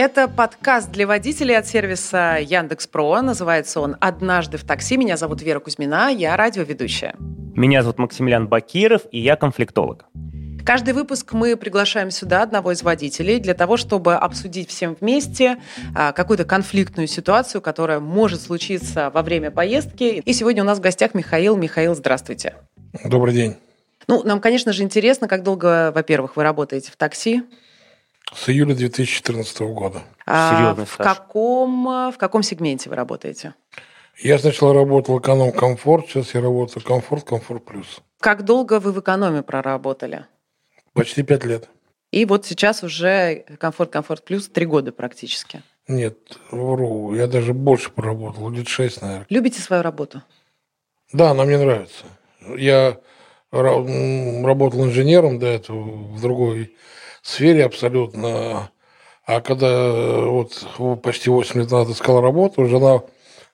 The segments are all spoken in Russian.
Это подкаст для водителей от сервиса Яндекс.Про. Называется он «Однажды в такси». Меня зовут Вера Кузьмина, я радиоведущая. Меня зовут Максимилиан Бакиров, и я конфликтолог. Каждый выпуск мы приглашаем сюда одного из водителей для того, чтобы обсудить всем вместе а, какую-то конфликтную ситуацию, которая может случиться во время поездки. И сегодня у нас в гостях Михаил. Михаил, здравствуйте. Добрый день. Ну, нам, конечно же, интересно, как долго, во-первых, вы работаете в такси. С июля 2014 года. А, Серьезный в каком, в каком сегменте вы работаете? Я сначала работал эконом-комфорт, сейчас я работаю комфорт, комфорт плюс. Как долго вы в экономе проработали? Почти пять лет. И вот сейчас уже комфорт, комфорт плюс три года практически. Нет, вру, я даже больше проработал, лет шесть, наверное. Любите свою работу? Да, она мне нравится. Я работал инженером до этого в другой сфере абсолютно. А когда вот почти 8 лет назад искал работу, жена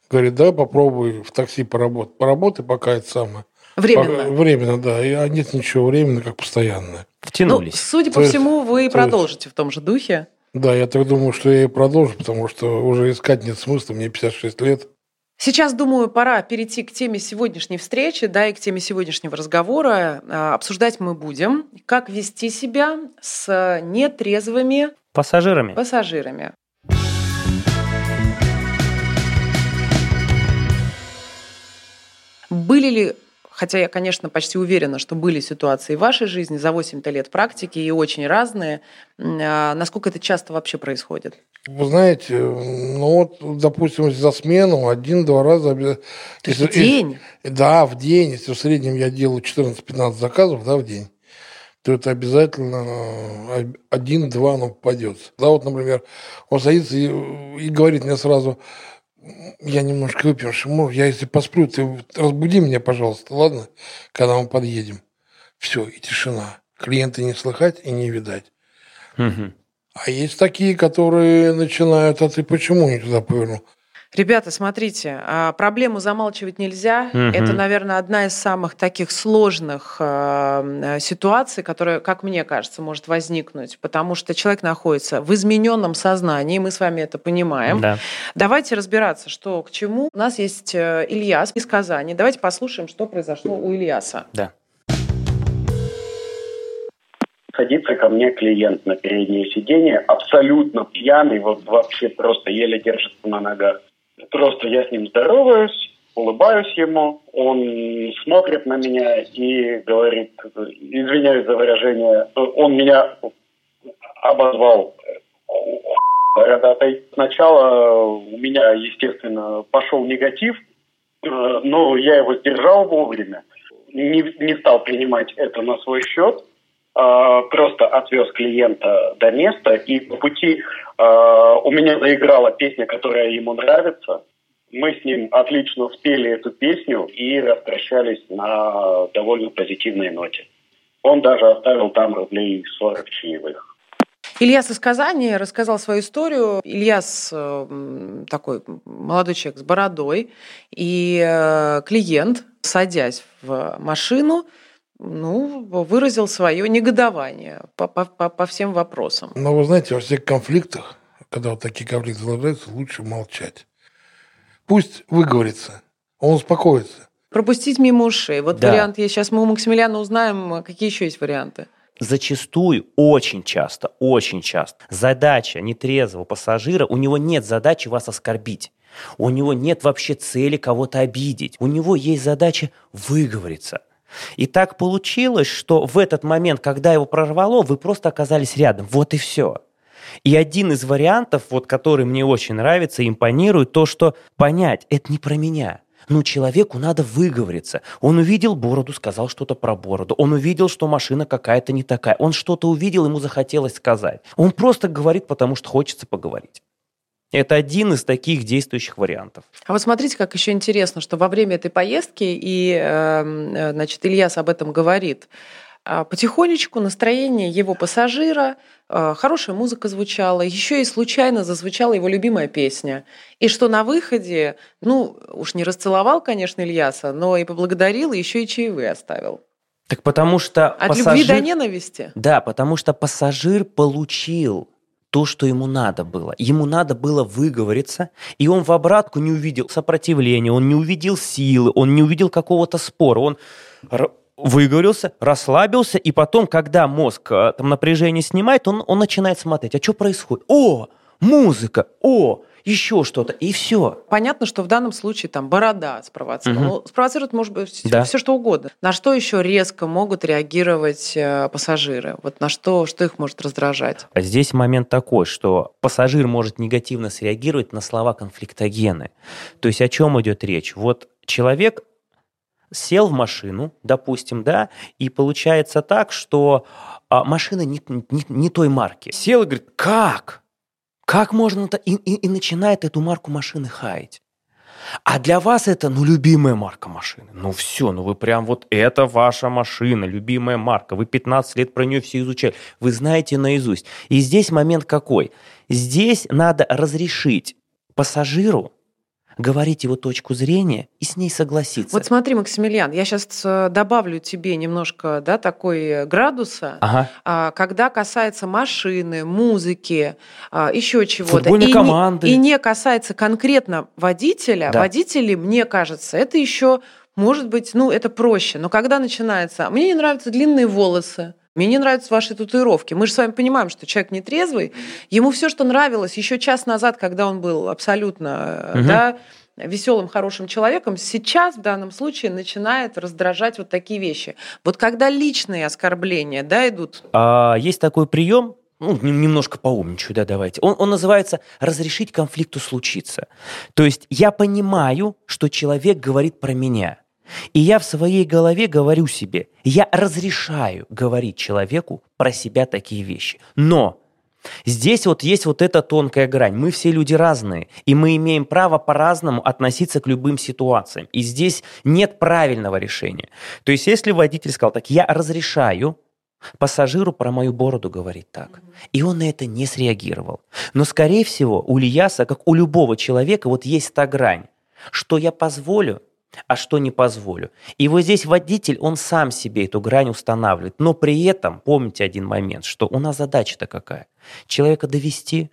говорит, да, попробуй в такси поработать. Поработай, пока это самое. Временно. Временно, да. А нет ничего временно, как постоянно. Втянулись. Ну, судя по то всему, есть, вы продолжите есть, в том же духе. Да, я так думаю, что я и продолжу, потому что уже искать нет смысла, мне 56 лет. Сейчас, думаю, пора перейти к теме сегодняшней встречи, да, и к теме сегодняшнего разговора. А, обсуждать мы будем, как вести себя с нетрезвыми пассажирами. пассажирами. Были ли Хотя я, конечно, почти уверена, что были ситуации в вашей жизни за 8 лет практики и очень разные. А насколько это часто вообще происходит? Вы знаете, ну вот, допустим, за смену один-два раза... То если, в день? да, в день. Если в среднем я делаю 14-15 заказов да, в день, то это обязательно э, один-два ну, попадется. Да, вот, например, он садится и, и говорит мне сразу, я немножко выпивший, я если посплю, ты разбуди меня, пожалуйста, ладно, когда мы подъедем. Все, и тишина. Клиенты не слыхать и не видать. Угу. А есть такие, которые начинают, а ты почему не туда повернул? Ребята, смотрите, а, проблему замалчивать нельзя. Угу. Это, наверное, одна из самых таких сложных а, ситуаций, которая, как мне кажется, может возникнуть, потому что человек находится в измененном сознании, мы с вами это понимаем. Да. Давайте разбираться, что к чему. У нас есть э, Ильяс из Казани. Давайте послушаем, что произошло у Ильяса. Да. Садится ко мне клиент на переднее сиденье, абсолютно пьяный, вот вообще просто еле держится на ногах. Просто я с ним здороваюсь, улыбаюсь ему, он смотрит на меня и говорит, извиняюсь за выражение, он меня обозвал бородатой. Сначала у меня, естественно, пошел негатив, но я его сдержал вовремя. Не, не стал принимать это на свой счет, просто отвез клиента до места, и по пути а, у меня заиграла песня, которая ему нравится. Мы с ним отлично спели эту песню и распрощались на довольно позитивной ноте. Он даже оставил там рублей 40 чаевых. Ильяс из Казани рассказал свою историю. Ильяс э, такой молодой человек с бородой, и э, клиент, садясь в машину, ну, выразил свое негодование по, по, по всем вопросам. Но вы знаете, во всех конфликтах, когда вот такие конфликты зарождаются, лучше молчать. Пусть выговорится, он успокоится. Пропустить мимо ушей. Вот да. вариант есть. Сейчас мы у Максимилиана узнаем, какие еще есть варианты. Зачастую, очень часто, очень часто, задача нетрезвого пассажира, у него нет задачи вас оскорбить. У него нет вообще цели кого-то обидеть. У него есть задача выговориться – и так получилось, что в этот момент, когда его прорвало, вы просто оказались рядом. Вот и все. И один из вариантов, вот, который мне очень нравится, импонирует, то, что понять, это не про меня. Ну, человеку надо выговориться. Он увидел бороду, сказал что-то про бороду. Он увидел, что машина какая-то не такая. Он что-то увидел, ему захотелось сказать. Он просто говорит, потому что хочется поговорить. Это один из таких действующих вариантов. А вот смотрите, как еще интересно, что во время этой поездки, и эм, э, значит, Ильяс об этом говорит, а, потихонечку настроение его пассажира, э, хорошая музыка звучала, еще и случайно зазвучала его любимая песня. И что на выходе, ну, уж не расцеловал, конечно, Ильяса, но и поблагодарил, и еще и чаевые оставил. Так потому что От пассажир... любви до ненависти? Да, потому что пассажир получил то, что ему надо было. Ему надо было выговориться, и он в обратку не увидел сопротивления, он не увидел силы, он не увидел какого-то спора. Он выговорился, расслабился, и потом, когда мозг э, там напряжение снимает, он, он начинает смотреть, а что происходит? О, музыка, о, еще что-то, и все. Понятно, что в данном случае там борода спровоцировала. Угу. спровоцирует может быть да. все что угодно. На что еще резко могут реагировать э, пассажиры? Вот на что, что их может раздражать? А здесь момент такой, что пассажир может негативно среагировать на слова конфликтогены. То есть о чем идет речь? Вот человек сел в машину, допустим, да, и получается так, что а, машина не, не, не той марки. Сел и говорит, как? Как можно? И, и, и начинает эту марку машины хаять. А для вас это, ну, любимая марка машины. Ну, все, ну, вы прям вот, это ваша машина, любимая марка. Вы 15 лет про нее все изучали. Вы знаете наизусть. И здесь момент какой? Здесь надо разрешить пассажиру говорить его точку зрения и с ней согласиться. Вот смотри, Максимилиан, я сейчас э, добавлю тебе немножко да, такой градуса, ага. А, когда касается машины, музыки, а, еще чего-то. Футбольной и команды. Не, и не касается конкретно водителя. Да. Водители, мне кажется, это еще может быть, ну, это проще. Но когда начинается, мне не нравятся длинные волосы, мне не нравятся ваши татуировки. Мы же с вами понимаем, что человек нетрезвый. Ему все, что нравилось еще час назад, когда он был абсолютно угу. да, веселым, хорошим человеком, сейчас в данном случае начинает раздражать вот такие вещи. Вот когда личные оскорбления да, идут. А, есть такой прием, ну, немножко поумничаю, да, давайте. Он, он называется «разрешить конфликту случиться». То есть я понимаю, что человек говорит про меня – и я в своей голове говорю себе, я разрешаю говорить человеку про себя такие вещи. Но Здесь вот есть вот эта тонкая грань. Мы все люди разные, и мы имеем право по-разному относиться к любым ситуациям. И здесь нет правильного решения. То есть если водитель сказал так, я разрешаю пассажиру про мою бороду говорить так, и он на это не среагировал. Но, скорее всего, у Ильяса, как у любого человека, вот есть та грань, что я позволю, а что не позволю. И вот здесь водитель, он сам себе эту грань устанавливает. Но при этом, помните один момент, что у нас задача-то какая? Человека довести,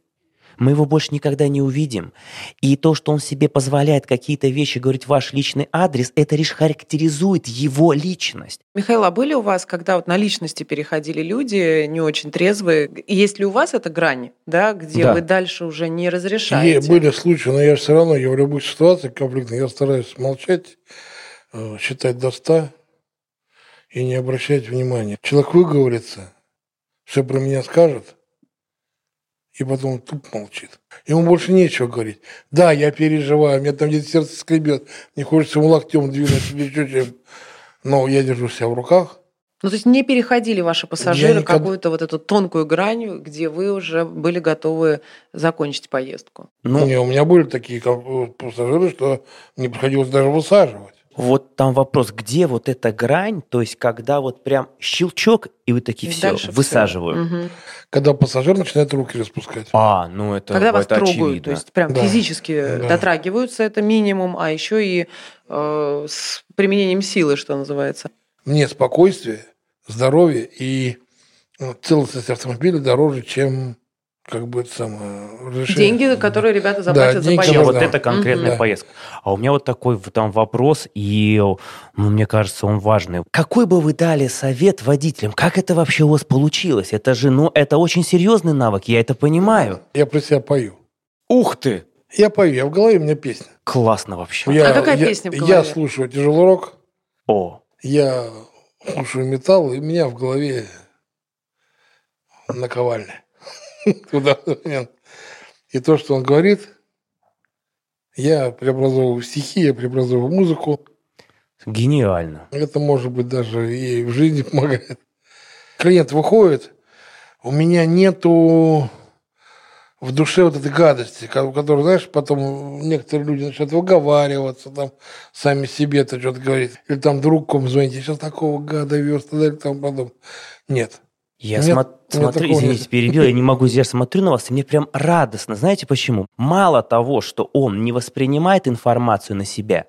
мы его больше никогда не увидим. И то, что он себе позволяет какие-то вещи говорить ваш личный адрес, это лишь характеризует его личность. Михаил, а были у вас, когда вот на личности переходили люди не очень трезвые, есть ли у вас эта грань, да, где да. вы дальше уже не разрешаете? И были случаи, но я все равно, я в любой ситуации конфликтной, я стараюсь молчать, э, считать до ста и не обращать внимания. Человек выговорится, все про меня скажет – и потом туп молчит. Ему больше нечего говорить. Да, я переживаю, у меня там где-то сердце скребет, мне хочется ему локтем двинуть или чем. Но я держу себя в руках. Ну, то есть не переходили ваши пассажиры никогда... какую-то вот эту тонкую грань, где вы уже были готовы закончить поездку? Ну, не, у меня были такие пассажиры, что не приходилось даже высаживать. Вот там вопрос, где вот эта грань, то есть когда вот прям щелчок, и вы такие, все, высаживаю. Угу. Когда пассажир начинает руки распускать. А, ну это Когда это вас трогают, очевидно. то есть прям да. физически да. дотрагиваются, это минимум, а еще и э, с применением силы, что называется. Мне спокойствие, здоровье и ну, целостность автомобиля дороже, чем как бы это самое решение. Деньги, которые ребята заплатят да, за поездку. Вот это конкретная mm-hmm. поездка. А у меня вот такой там вопрос, и ну, мне кажется, он важный. Какой бы вы дали совет водителям? Как это вообще у вас получилось? Это же, ну, это очень серьезный навык, я это понимаю. Я про себя пою. Ух ты! Я пою, я в голове у меня песня. Классно вообще. Я, а какая я, песня в голове? Я слушаю тяжелый рок. О. Я слушаю металл, и у меня в голове наковальня. Туда. И то, что он говорит, я преобразовываю стихи, я преобразовываю музыку. Гениально. Это, может быть, даже и в жизни помогает. Клиент выходит, у меня нету в душе вот этой гадости, которую, знаешь, потом некоторые люди начинают выговариваться, там, сами себе то что-то говорить. Или там друг кому звонить, я сейчас такого гада вез, и далее, там потом. Нет. Я нет, смо- смотрю, извините, перебил, я не могу здесь смотрю на вас, и мне прям радостно. Знаете почему? Мало того, что он не воспринимает информацию на себя,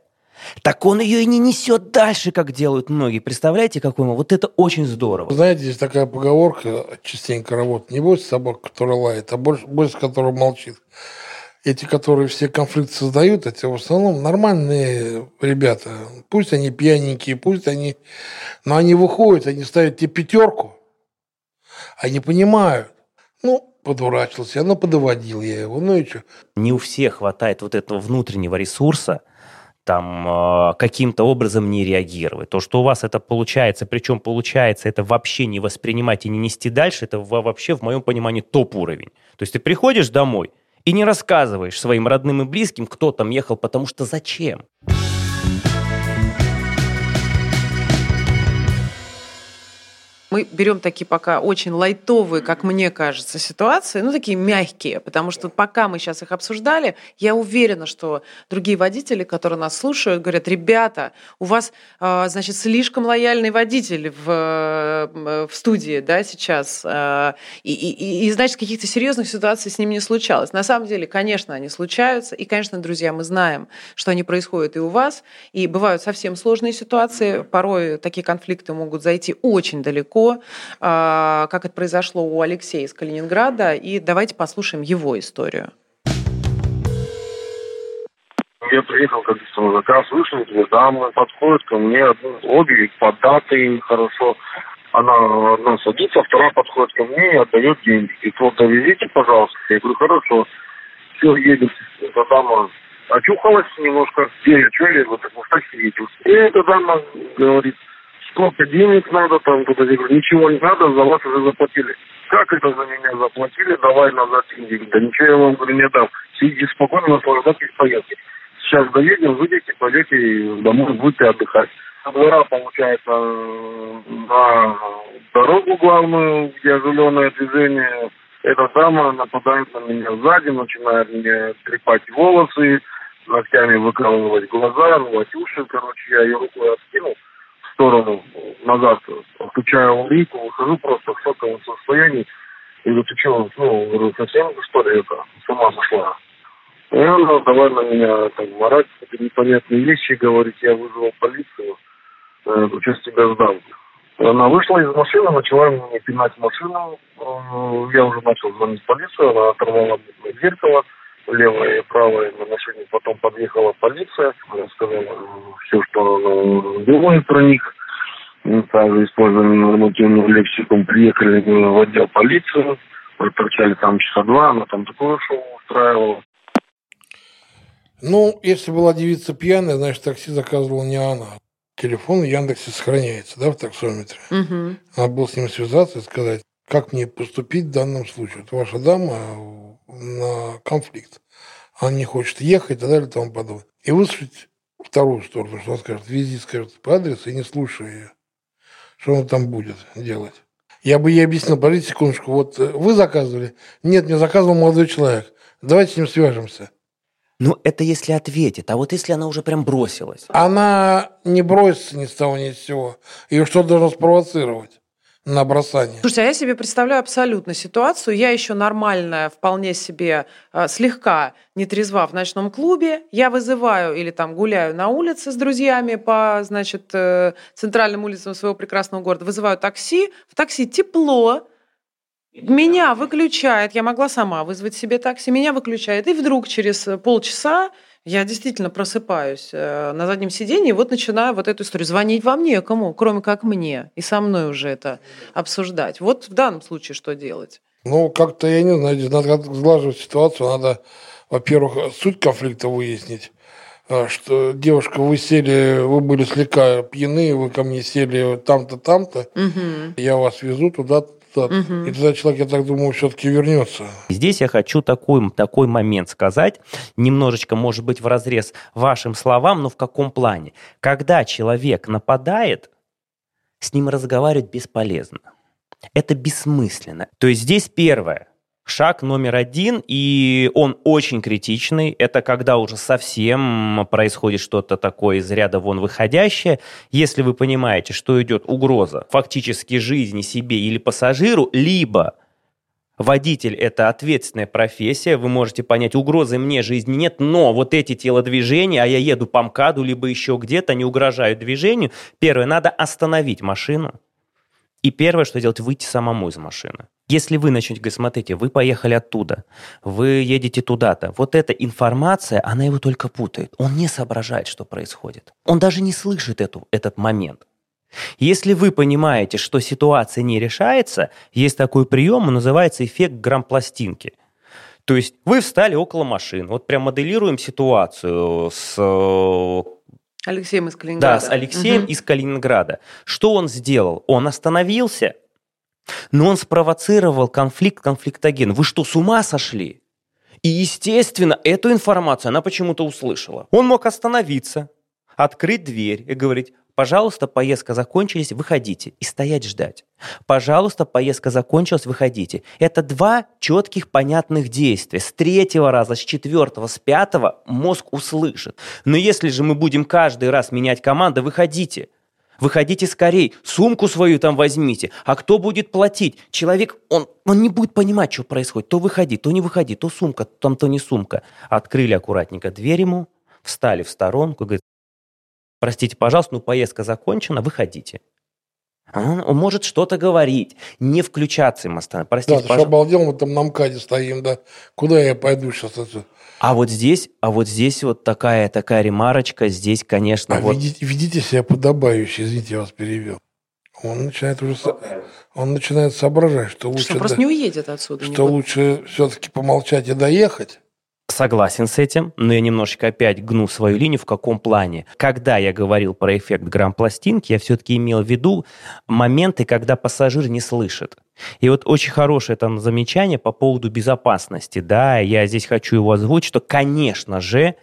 так он ее и не несет дальше, как делают многие. Представляете, какой ему? Вот это очень здорово. Знаете, здесь такая поговорка частенько работает. Не бойся собак, которая лает, а бойся, бойся которая молчит. Эти, которые все конфликты создают, эти в основном нормальные ребята. Пусть они пьяненькие, пусть они... Но они выходят, они ставят тебе пятерку, они понимают. Ну, подурачился, ну, подоводил я его, ну и что? Не у всех хватает вот этого внутреннего ресурса, там э, каким-то образом не реагировать. То, что у вас это получается, причем получается это вообще не воспринимать и не нести дальше, это вообще, в моем понимании, топ-уровень. То есть ты приходишь домой и не рассказываешь своим родным и близким, кто там ехал, потому что зачем? Мы берем такие пока очень лайтовые, как мне кажется, ситуации, ну, такие мягкие, потому что пока мы сейчас их обсуждали, я уверена, что другие водители, которые нас слушают, говорят, ребята, у вас, а, значит, слишком лояльный водитель в, э, в студии, да, сейчас, а, и, и, и, значит, каких-то серьезных ситуаций с ним не случалось. На самом деле, конечно, они случаются, и, конечно, друзья, мы знаем, что они происходят и у вас, и бывают совсем сложные ситуации, порой такие конфликты могут зайти очень далеко, а, как это произошло у Алексея из Калининграда, и давайте послушаем его историю. Я приехал как на заказ, вышел, две дамы подходят ко мне, обе податые хорошо. Она одна садится, вторая подходит ко мне и отдает деньги. И вот довезите, пожалуйста. Я говорю, хорошо. Все, едем. Эта дама очухалась немножко. Где я, что я, вот так в такси едем. И эта дама говорит, сколько денег надо, там, куда я говорю, ничего не надо, за вас уже заплатили. Как это за меня заплатили, давай назад деньги. Да ничего я вам говорю, не дам. Сидите спокойно, наслаждайтесь поездкой. Сейчас доедем, выйдете, пойдете домой, будете отдыхать. Двора, получается, на дорогу главную, где зеленое движение, эта дама нападает на меня сзади, начинает мне трепать волосы, ногтями выкалывать глаза, рвать уши. Короче, я ее рукой откинул сторону назад, включаю аварийку, выхожу просто в шоковом состоянии. И говорю, ты что, ну, говорю, совсем что ли это, с ума сошла? И она давай на меня там морать какие-то непонятные вещи, говорить, я вызвал полицию, э, сейчас тебя сдам. Она вышла из машины, начала мне пинать машину. Э, я уже начал звонить в полицию, она оторвала зеркало левое и правое на машине. Потом подъехала полиция, сказала все, что она думает про них. Также использовали нормативную лексику, приехали в отдел полиции, проторчали там часа два, она там такое шоу устраивала. Ну, если была девица пьяная, значит, такси заказывала не она. Телефон в Яндексе сохраняется, да, в таксометре. Угу. Надо было с ним связаться и сказать, как мне поступить в данном случае. Вот ваша дама на конфликт. Она не хочет ехать и так далее и тому подобное. И выслушать вторую сторону, что он скажет, вези, скажет по адресу и не слушай ее. Что он там будет делать. Я бы ей объяснил, подождите секундочку, вот э, вы заказывали? Нет, мне заказывал молодой человек. Давайте с ним свяжемся. Ну, это если ответит. А вот если она уже прям бросилась? Она не бросится ни с того ни с сего. Ее что должно спровоцировать? На бросание. Слушайте, а я себе представляю абсолютно ситуацию. Я еще нормальная, вполне себе э, слегка нетрезва в ночном клубе. Я вызываю или там гуляю на улице с друзьями по, значит, э, центральным улицам своего прекрасного города. Вызываю такси. В такси тепло. Меня выключает. Я могла сама вызвать себе такси. Меня выключает. И вдруг через полчаса я действительно просыпаюсь э, на заднем сиденье, и вот начинаю вот эту историю. Звонить вам некому, кроме как мне. И со мной уже это обсуждать. Вот в данном случае что делать? Ну, как-то, я не знаю, надо сглаживать ситуацию. Надо, во-первых, суть конфликта выяснить э, что девушка, вы сели, вы были слегка пьяны, вы ко мне сели там-то, там-то, угу. я вас везу туда, результат. Угу. И тогда человек, я так думаю, все-таки вернется. Здесь я хочу такой, такой момент сказать, немножечко, может быть, в разрез вашим словам, но в каком плане? Когда человек нападает, с ним разговаривать бесполезно. Это бессмысленно. То есть здесь первое. Шаг номер один, и он очень критичный, это когда уже совсем происходит что-то такое из ряда вон выходящее. Если вы понимаете, что идет угроза фактически жизни себе или пассажиру, либо Водитель – это ответственная профессия, вы можете понять, угрозы мне жизни нет, но вот эти телодвижения, а я еду по МКАДу, либо еще где-то, они угрожают движению. Первое, надо остановить машину. И первое, что делать, выйти самому из машины. Если вы начнете говорить, смотрите, вы поехали оттуда, вы едете туда-то, вот эта информация, она его только путает. Он не соображает, что происходит. Он даже не слышит эту, этот момент. Если вы понимаете, что ситуация не решается, есть такой прием, он называется эффект грампластинки. То есть вы встали около машин, вот прям моделируем ситуацию с э, Алексеем из Калининграда. Да, с Алексеем угу. из Калининграда. Что он сделал? Он остановился, но он спровоцировал конфликт, конфликтоген. Вы что, с ума сошли? И, естественно, эту информацию она почему-то услышала. Он мог остановиться, открыть дверь и говорить, Пожалуйста, поездка закончилась, выходите. И стоять ждать. Пожалуйста, поездка закончилась, выходите. Это два четких, понятных действия. С третьего раза, с четвертого, с пятого мозг услышит. Но если же мы будем каждый раз менять команды, выходите. Выходите скорей, сумку свою там возьмите. А кто будет платить? Человек, он, он не будет понимать, что происходит. То выходи, то не выходи, то сумка, там то не сумка. Открыли аккуратненько дверь ему, встали в сторонку, говорит, простите, пожалуйста, ну поездка закончена, выходите. Он может что-то говорить, не включаться им остановить. Простите, да, ты пожалуйста. обалдел, мы там на МКАДе стоим, да. Куда я пойду сейчас отсюда? А вот здесь, а вот здесь вот такая, такая ремарочка, здесь, конечно, а вот... Ведите, ведите себя подобающе, извините, я вас перевел. Он начинает уже, он начинает соображать, что лучше... Что просто да, не уедет отсюда. Что лучше все-таки помолчать и доехать, Согласен с этим, но я немножечко опять гну свою линию. В каком плане? Когда я говорил про эффект грамм-пластинки, я все-таки имел в виду моменты, когда пассажир не слышит. И вот очень хорошее там замечание по поводу безопасности. Да, я здесь хочу его озвучить, что, конечно же,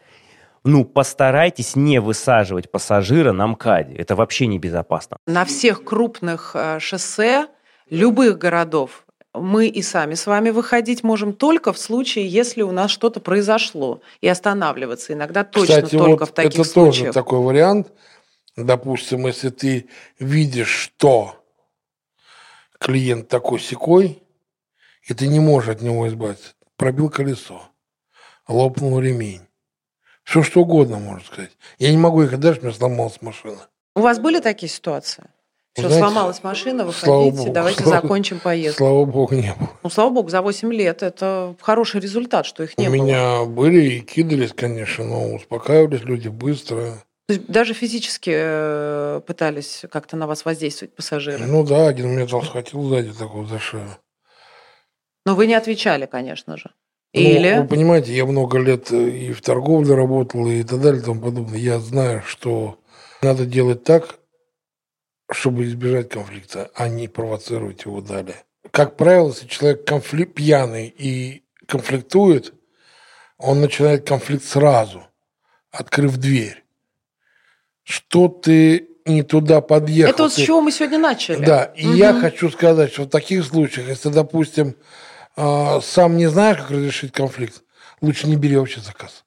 ну, постарайтесь не высаживать пассажира на МКАДе. Это вообще небезопасно. На всех крупных э, шоссе любых городов мы и сами с вами выходить можем только в случае, если у нас что-то произошло, и останавливаться иногда точно Кстати, только вот в таких это случаях. Это тоже такой вариант. Допустим, если ты видишь, что клиент такой секой, и ты не можешь от него избавиться. Пробил колесо, лопнул ремень. Все что угодно, можно сказать. Я не могу их дальше, у меня сломалась машина. У вас были такие ситуации? Все, Знаете, сломалась машина, выходите, Богу, давайте слава, закончим поездку. Слава Богу, не было. Ну, слава Богу, за 8 лет это хороший результат, что их не У было. У меня были и кидались, конечно, но успокаивались люди быстро. То есть даже физически э, пытались как-то на вас воздействовать пассажиры? Ну да, один меня там схватил сзади такого за шею. Но вы не отвечали, конечно же. Ну, Или... Ну, вы понимаете, я много лет и в торговле работал, и так далее, и тому подобное. Я знаю, что надо делать так, чтобы избежать конфликта, а не провоцировать его далее. Как правило, если человек конфликт, пьяный и конфликтует, он начинает конфликт сразу, открыв дверь. Что ты не туда подъехал. Это вот с чего мы сегодня начали. Да, и угу. я хочу сказать, что в таких случаях, если, допустим, а, сам не знаешь, как разрешить конфликт, лучше не бери вообще заказ.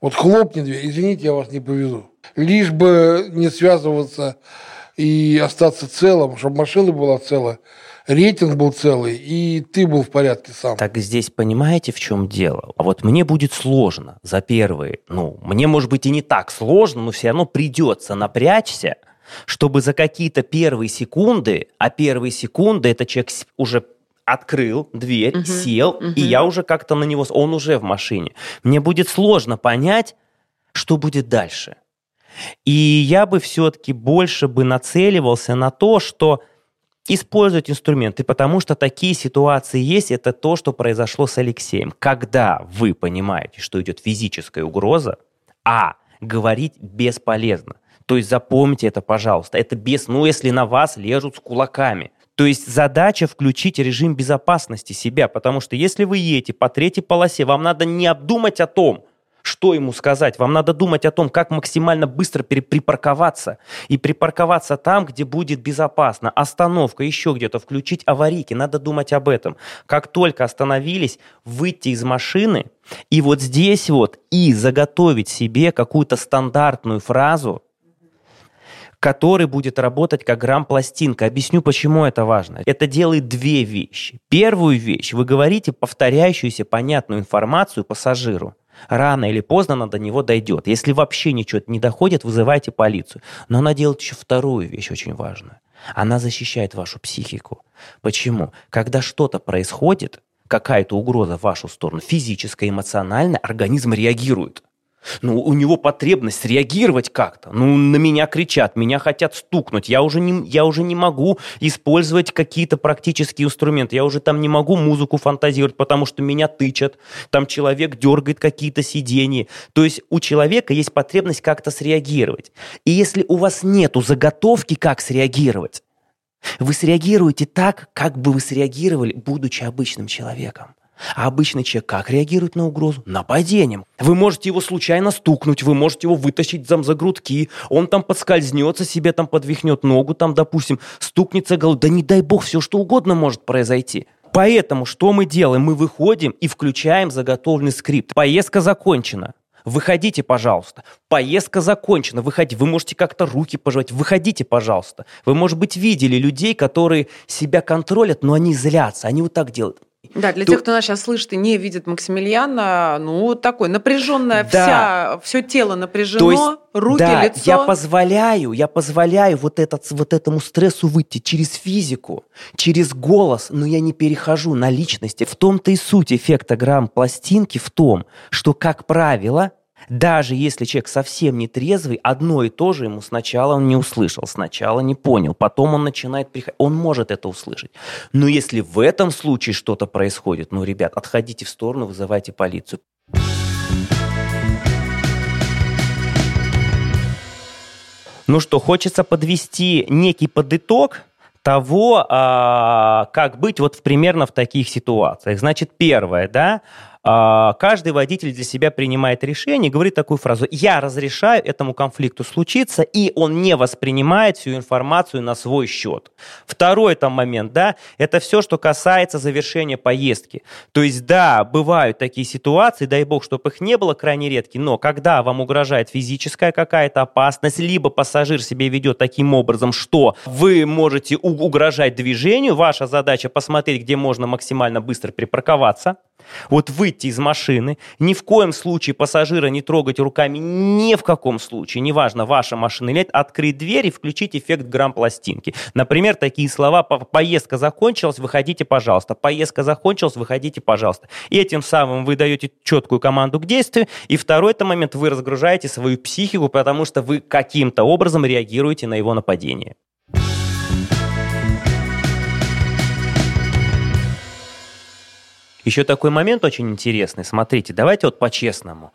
Вот хлопни дверь, извините, я вас не повезу. Лишь бы не связываться и остаться целым, чтобы машина была целая, рейтинг был целый, и ты был в порядке сам. Так здесь понимаете, в чем дело? А вот мне будет сложно за первые, ну, мне, может быть, и не так сложно, но все равно придется напрячься, чтобы за какие-то первые секунды, а первые секунды это человек уже открыл дверь, угу, сел, угу. и я уже как-то на него, он уже в машине. Мне будет сложно понять, что будет дальше. И я бы все-таки больше бы нацеливался на то, что использовать инструменты, потому что такие ситуации есть. Это то, что произошло с Алексеем. Когда вы понимаете, что идет физическая угроза, а говорить бесполезно. То есть запомните это, пожалуйста. Это без, ну, если на вас лежат с кулаками. То есть задача включить режим безопасности себя, потому что если вы едете по третьей полосе, вам надо не обдумать о том, что ему сказать. Вам надо думать о том, как максимально быстро припарковаться. И припарковаться там, где будет безопасно. Остановка, еще где-то, включить аварийки. Надо думать об этом. Как только остановились, выйти из машины, и вот здесь вот, и заготовить себе какую-то стандартную фразу, который будет работать как грамм-пластинка. Объясню, почему это важно. Это делает две вещи. Первую вещь, вы говорите повторяющуюся понятную информацию пассажиру. Рано или поздно она до него дойдет. Если вообще ничего не доходит, вызывайте полицию. Но она делает еще вторую вещь очень важную. Она защищает вашу психику. Почему? Когда что-то происходит, какая-то угроза в вашу сторону, физическая, эмоциональная, организм реагирует. Ну, у него потребность реагировать как-то. Ну, на меня кричат, меня хотят стукнуть. Я уже не, я уже не могу использовать какие-то практические инструменты. Я уже там не могу музыку фантазировать, потому что меня тычат. Там человек дергает какие-то сиденья. То есть у человека есть потребность как-то среагировать. И если у вас нету заготовки, как среагировать, вы среагируете так, как бы вы среагировали, будучи обычным человеком. А обычный человек как реагирует на угрозу? Нападением. Вы можете его случайно стукнуть, вы можете его вытащить там за грудки, он там подскользнется, себе там подвихнет ногу, там, допустим, стукнется головой. Да не дай бог, все что угодно может произойти. Поэтому что мы делаем? Мы выходим и включаем заготовленный скрипт. Поездка закончена. Выходите, пожалуйста. Поездка закончена. Выходите. Вы можете как-то руки пожать. Выходите, пожалуйста. Вы, может быть, видели людей, которые себя контролят, но они злятся. Они вот так делают. Да, для то... тех, кто нас сейчас слышит и не видит Максимилиана, ну, такой напряженная да. вся, все тело напряжено, то есть, руки, да, лицо. я позволяю, я позволяю вот, этот, вот этому стрессу выйти через физику, через голос, но я не перехожу на личности. В том-то и суть эффекта грамм-пластинки в том, что, как правило, даже если человек совсем не трезвый, одно и то же ему сначала он не услышал, сначала не понял, потом он начинает приходить, он может это услышать. Но если в этом случае что-то происходит, ну, ребят, отходите в сторону, вызывайте полицию. Ну что, хочется подвести некий подыток того, а, как быть вот примерно в таких ситуациях. Значит, первое, да, каждый водитель для себя принимает решение говорит такую фразу «я разрешаю этому конфликту случиться», и он не воспринимает всю информацию на свой счет. Второй там момент, да, это все, что касается завершения поездки. То есть, да, бывают такие ситуации, дай бог, чтобы их не было, крайне редкие, но когда вам угрожает физическая какая-то опасность, либо пассажир себя ведет таким образом, что вы можете угрожать движению, ваша задача посмотреть, где можно максимально быстро припарковаться, вот выйти из машины, ни в коем случае пассажира не трогать руками, ни в каком случае, неважно, ваша машина или нет, открыть дверь и включить эффект грамм-пластинки. Например, такие слова «поездка закончилась, выходите, пожалуйста», «поездка закончилась, выходите, пожалуйста». И этим самым вы даете четкую команду к действию, и второй это момент, вы разгружаете свою психику, потому что вы каким-то образом реагируете на его нападение. Еще такой момент очень интересный. Смотрите, давайте вот по-честному.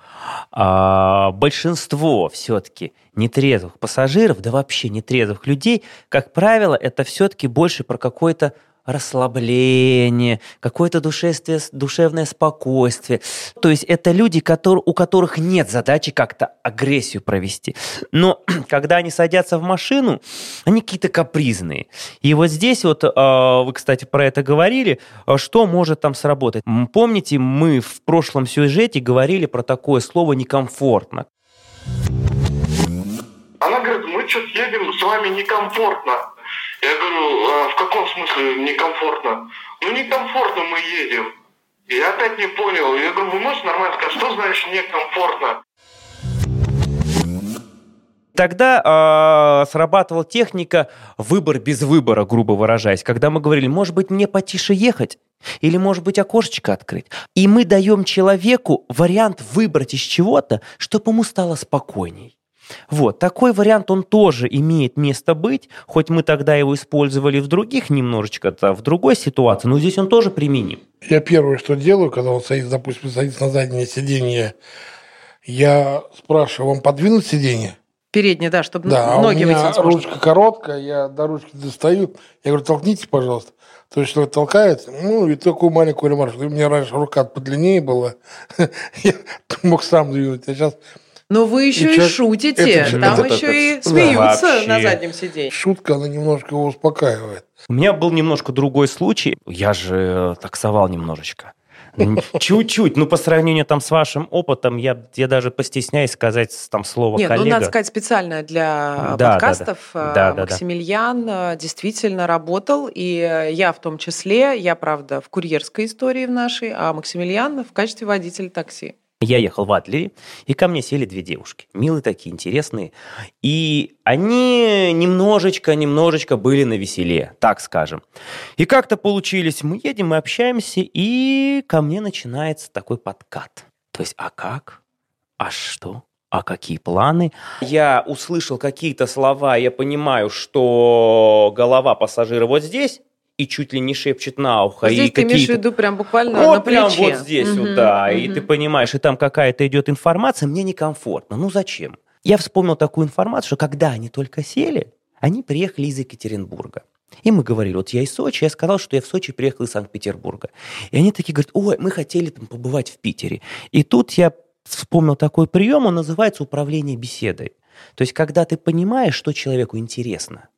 А, большинство все-таки нетрезвых пассажиров, да вообще нетрезвых людей, как правило, это все-таки больше про какой-то расслабление, какое-то душевное спокойствие. То есть это люди, которые, у которых нет задачи как-то агрессию провести. Но когда они садятся в машину, они какие-то капризные. И вот здесь вот, а, вы, кстати, про это говорили, а что может там сработать. Помните, мы в прошлом сюжете говорили про такое слово «некомфортно». Она говорит, мы что-то едем с вами некомфортно. Я говорю, а в каком смысле некомфортно? Ну, некомфортно мы едем. И я опять не понял. Я говорю, вы можете нормально сказать, что значит некомфортно? Тогда э, срабатывала техника выбор без выбора, грубо выражаясь, когда мы говорили, может быть, мне потише ехать, или, может быть, окошечко открыть. И мы даем человеку вариант выбрать из чего-то, чтобы ему стало спокойней. Вот, такой вариант, он тоже имеет место быть, хоть мы тогда его использовали в других немножечко, в другой ситуации, но здесь он тоже применим. Я первое, что делаю, когда он садится, допустим, садится на заднее сиденье, я спрашиваю, вам подвинуть сиденье? Переднее, да, чтобы да, ноги а у меня ручка можно. короткая, я до ручки достаю. Я говорю, толкните, пожалуйста. То есть человек толкает, ну, и такую маленькую ремарку. У меня раньше рука подлиннее была, я мог сам двинуть, а сейчас но вы еще и, и шутите. Это, Там это, еще это, и смеются вообще. на заднем сиденье. Шутка, она немножко его успокаивает. У меня был немножко другой случай. Я же таксовал немножечко. Чуть-чуть. Ну, по сравнению там с вашим опытом, я, я даже постесняюсь сказать там слово Нет, коллега. ну, надо сказать, специально для Да, подкастов да, да. Да, да, да. Максимilian э, действительно работал, и я в том числе, я, правда, в курьерской истории в нашей, а Максимilian в качестве водителя такси. Я ехал в Адлере, и ко мне сели две девушки. Милые такие, интересные. И они немножечко, немножечко были на веселе, так скажем. И как-то получились, мы едем, мы общаемся, и ко мне начинается такой подкат. То есть, а как? А что? А какие планы? Я услышал какие-то слова, я понимаю, что голова пассажира вот здесь, и чуть ли не шепчет на ухо. Здесь и ты имеешь в виду прям буквально вот на плече. прям вот здесь Мгм, вот, да. И мгм. ты понимаешь, и там какая-то идет информация, мне некомфортно. Ну зачем? Я вспомнил такую информацию, что когда они только сели, они приехали из Екатеринбурга. И мы говорили, вот я из Сочи, я сказал, что я в Сочи приехал из Санкт-Петербурга. И они такие говорят, ой, мы хотели там побывать в Питере. И тут я вспомнил такой прием, он называется управление беседой. То есть, когда ты понимаешь, что человеку интересно,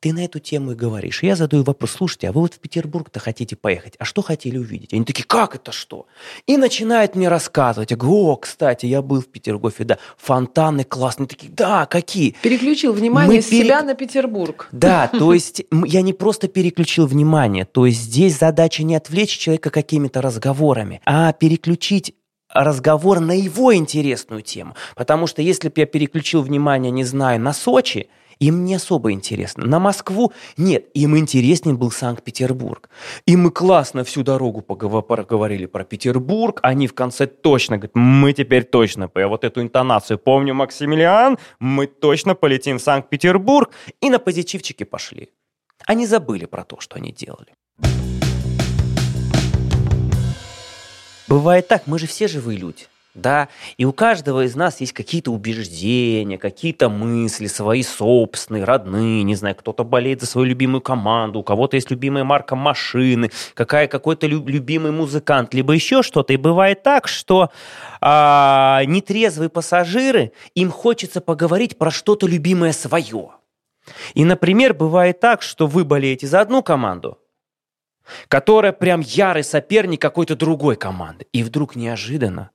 ты на эту тему и говоришь. И я задаю вопрос, слушайте, а вы вот в Петербург-то хотите поехать, а что хотели увидеть? Они такие, как это что? И начинают мне рассказывать. Я говорю, о, кстати, я был в Петергофе, да, фонтаны классные. Такие, да, какие? Переключил внимание Мы с пере- себя на Петербург. Да, то есть я не просто переключил внимание, то есть здесь задача не отвлечь человека какими-то разговорами, а переключить разговор на его интересную тему. Потому что если бы я переключил внимание, не знаю, на Сочи, им не особо интересно. На Москву нет, им интереснее был Санкт-Петербург. И мы классно всю дорогу погово- поговорили про Петербург. Они в конце точно говорят, мы теперь точно, я вот эту интонацию помню, Максимилиан, мы точно полетим в Санкт-Петербург. И на позитивчике пошли. Они забыли про то, что они делали. Бывает так, мы же все живые люди. Да, и у каждого из нас есть какие-то убеждения, какие-то мысли, свои собственные, родные, не знаю, кто-то болеет за свою любимую команду, у кого-то есть любимая марка машины, какая, какой-то лю- любимый музыкант, либо еще что-то. И бывает так, что а, нетрезвые пассажиры, им хочется поговорить про что-то любимое свое. И, например, бывает так, что вы болеете за одну команду, которая прям ярый соперник какой-то другой команды. И вдруг неожиданно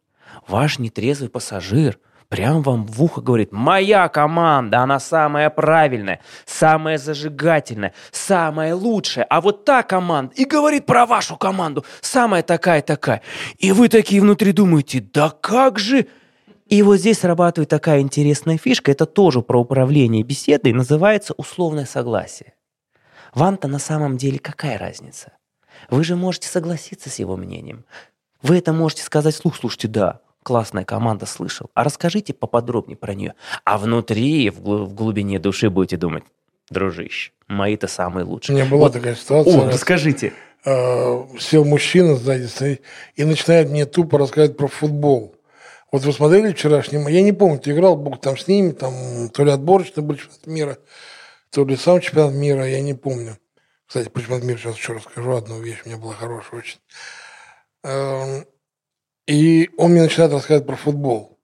ваш нетрезвый пассажир прям вам в ухо говорит, моя команда, она самая правильная, самая зажигательная, самая лучшая, а вот та команда, и говорит про вашу команду, самая такая-такая. И вы такие внутри думаете, да как же... И вот здесь срабатывает такая интересная фишка, это тоже про управление беседой, называется условное согласие. Вам-то на самом деле какая разница? Вы же можете согласиться с его мнением. Вы это можете сказать вслух, слушайте, да, классная команда, слышал. А расскажите поподробнее про нее. А внутри, в, глу- в глубине души будете думать, дружище, мои-то самые У лучшие. меня была Вот- такая ситуация. О, расскажите. э, сел мужчина сзади стоит и начинает мне тупо рассказывать про футбол. Вот вы смотрели вчерашний Я не помню, ты играл, Бог там с ними, там то ли отборочный был чемпионат мира, то ли сам чемпионат мира, я не помню. Кстати, про чемпионат мира сейчас еще расскажу одну вещь, у меня была хорошая очень. Эм, И он мне начинает рассказывать про футбол.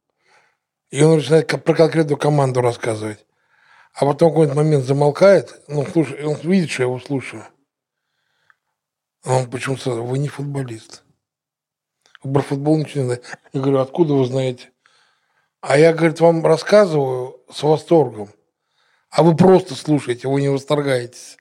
И он начинает про конкретную команду рассказывать. А потом в какой-то момент замолкает, ну, слушай, он видит, что я его слушаю. А он почему-то сразу, вы не футболист. Вы Про футбол ничего не знаете. Я говорю, откуда вы знаете? А я, говорит, вам рассказываю с восторгом. А вы просто слушаете, вы не восторгаетесь.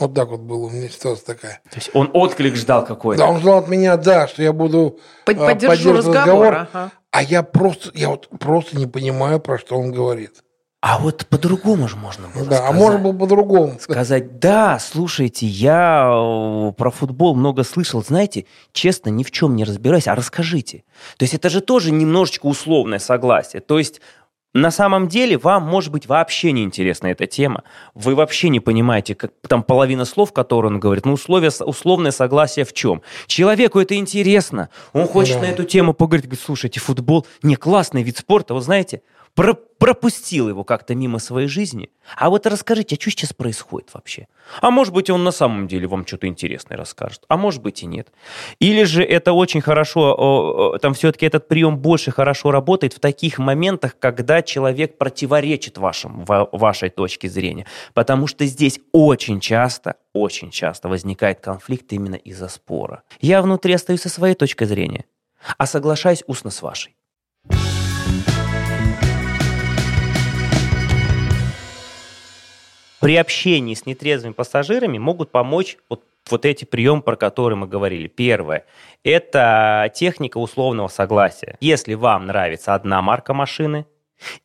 Вот так вот было у меня ситуация такая. То есть он отклик ждал какой-то. Да, он ждал от меня, да, что я буду Под- а, Поддержу поддерживать разговор. ага. а я просто, я вот просто не понимаю, про что он говорит. А вот по-другому же можно было Да, а сказать. может быть по-другому. сказать, да, слушайте, я э, про футбол много слышал, знаете, честно, ни в чем не разбираюсь, а расскажите. То есть это же тоже немножечко условное согласие. То есть на самом деле вам, может быть, вообще не интересна эта тема. Вы вообще не понимаете, как там половина слов, которые он говорит. Ну, условие, условное согласие в чем? Человеку это интересно. Он хочет Да. на эту тему поговорить. Говорит, слушайте, футбол не классный вид спорта. Вы знаете, про пропустил его как-то мимо своей жизни. А вот расскажите, а что сейчас происходит вообще? А может быть, он на самом деле вам что-то интересное расскажет, а может быть и нет. Или же это очень хорошо, там все-таки этот прием больше хорошо работает в таких моментах, когда человек противоречит вашим, вашей точке зрения. Потому что здесь очень часто, очень часто возникает конфликт именно из-за спора. Я внутри остаюсь со своей точкой зрения, а соглашаюсь устно с вашей. При общении с нетрезвыми пассажирами могут помочь вот, вот эти приемы, про которые мы говорили. Первое – это техника условного согласия. Если вам нравится одна марка машины,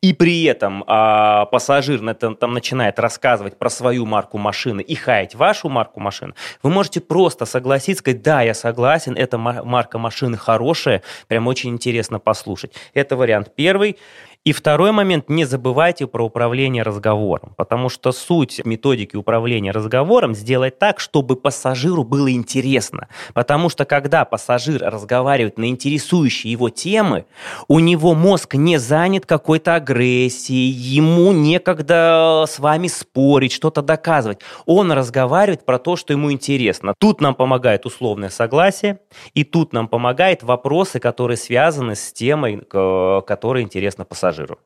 и при этом а, пассажир на, там, там начинает рассказывать про свою марку машины и хаять вашу марку машины, вы можете просто согласиться, сказать, да, я согласен, эта марка машины хорошая, прям очень интересно послушать. Это вариант первый. И второй момент, не забывайте про управление разговором, потому что суть методики управления разговором сделать так, чтобы пассажиру было интересно. Потому что когда пассажир разговаривает на интересующие его темы, у него мозг не занят какой-то агрессией, ему некогда с вами спорить, что-то доказывать. Он разговаривает про то, что ему интересно. Тут нам помогает условное согласие, и тут нам помогает вопросы, которые связаны с темой, которая интересна пассажиру пассажиру.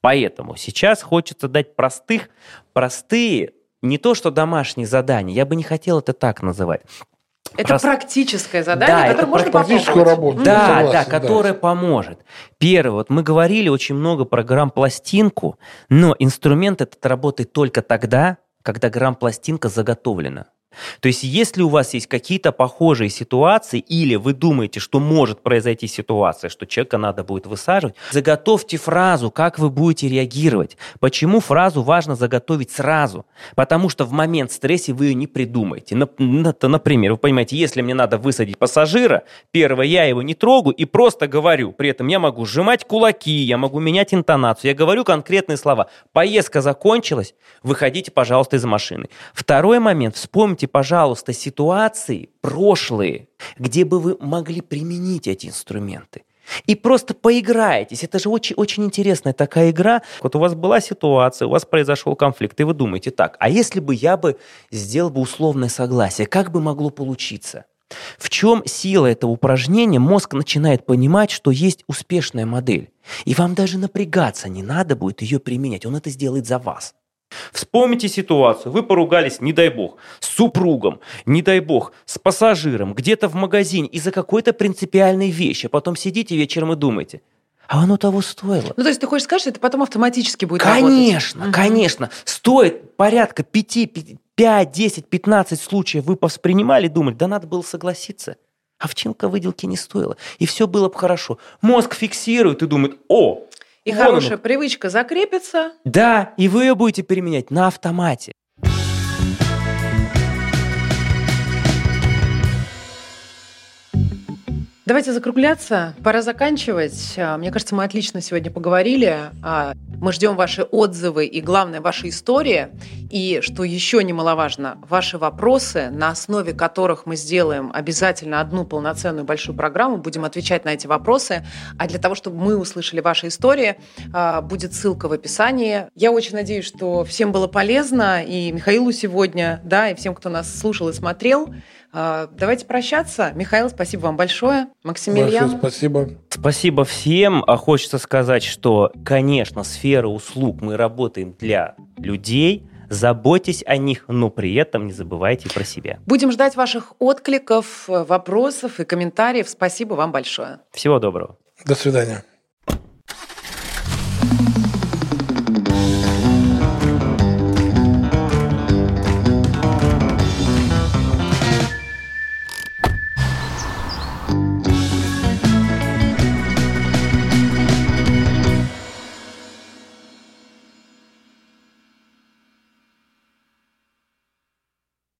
Поэтому сейчас хочется дать простых, простые, не то что домашние задания, я бы не хотел это так называть. Это Прост... практическое задание, да, которое это можно практическую работу. Да, согласен, да, которое да. поможет. Первое, вот мы говорили очень много про грамм-пластинку, но инструмент этот работает только тогда, когда грамм-пластинка заготовлена. То есть, если у вас есть какие-то похожие ситуации, или вы думаете, что может произойти ситуация, что человека надо будет высаживать, заготовьте фразу, как вы будете реагировать. Почему фразу важно заготовить сразу? Потому что в момент стресса вы ее не придумаете. Например, вы понимаете, если мне надо высадить пассажира, первое, я его не трогаю и просто говорю. При этом я могу сжимать кулаки, я могу менять интонацию, я говорю конкретные слова. Поездка закончилась, выходите, пожалуйста, из машины. Второй момент, вспомните Вспомните, пожалуйста, ситуации прошлые, где бы вы могли применить эти инструменты. И просто поиграетесь. Это же очень, очень интересная такая игра. Вот у вас была ситуация, у вас произошел конфликт, и вы думаете, так, а если бы я бы сделал бы условное согласие, как бы могло получиться? В чем сила этого упражнения? Мозг начинает понимать, что есть успешная модель. И вам даже напрягаться не надо будет ее применять. Он это сделает за вас. Вспомните ситуацию. Вы поругались, не дай бог, с супругом, не дай бог, с пассажиром, где-то в магазине из-за какой-то принципиальной вещи. А потом сидите вечером и думаете, а оно того стоило. Ну, то есть ты хочешь сказать, что это потом автоматически будет Конечно, работать? конечно. Стоит порядка 5, 5, 10, 15 случаев вы воспринимали думали, да надо было согласиться. Овчинка выделки не стоила. И все было бы хорошо. Мозг фиксирует и думает, о, и Вон хорошая оно. привычка закрепится. Да, и вы ее будете применять на автомате. Давайте закругляться. Пора заканчивать. А, мне кажется, мы отлично сегодня поговорили. А, мы ждем ваши отзывы и, главное, ваши истории. И, что еще немаловажно, ваши вопросы, на основе которых мы сделаем обязательно одну полноценную большую программу, будем отвечать на эти вопросы. А для того, чтобы мы услышали ваши истории, а, будет ссылка в описании. Я очень надеюсь, что всем было полезно, и Михаилу сегодня, да, и всем, кто нас слушал и смотрел. А, давайте прощаться. Михаил, спасибо вам большое. Максимилиан. Большое спасибо. Спасибо всем. А хочется сказать, что, конечно, сфера услуг мы работаем для людей, заботьтесь о них, но при этом не забывайте про себя. Будем ждать ваших откликов, вопросов и комментариев. Спасибо вам большое. Всего доброго. До свидания.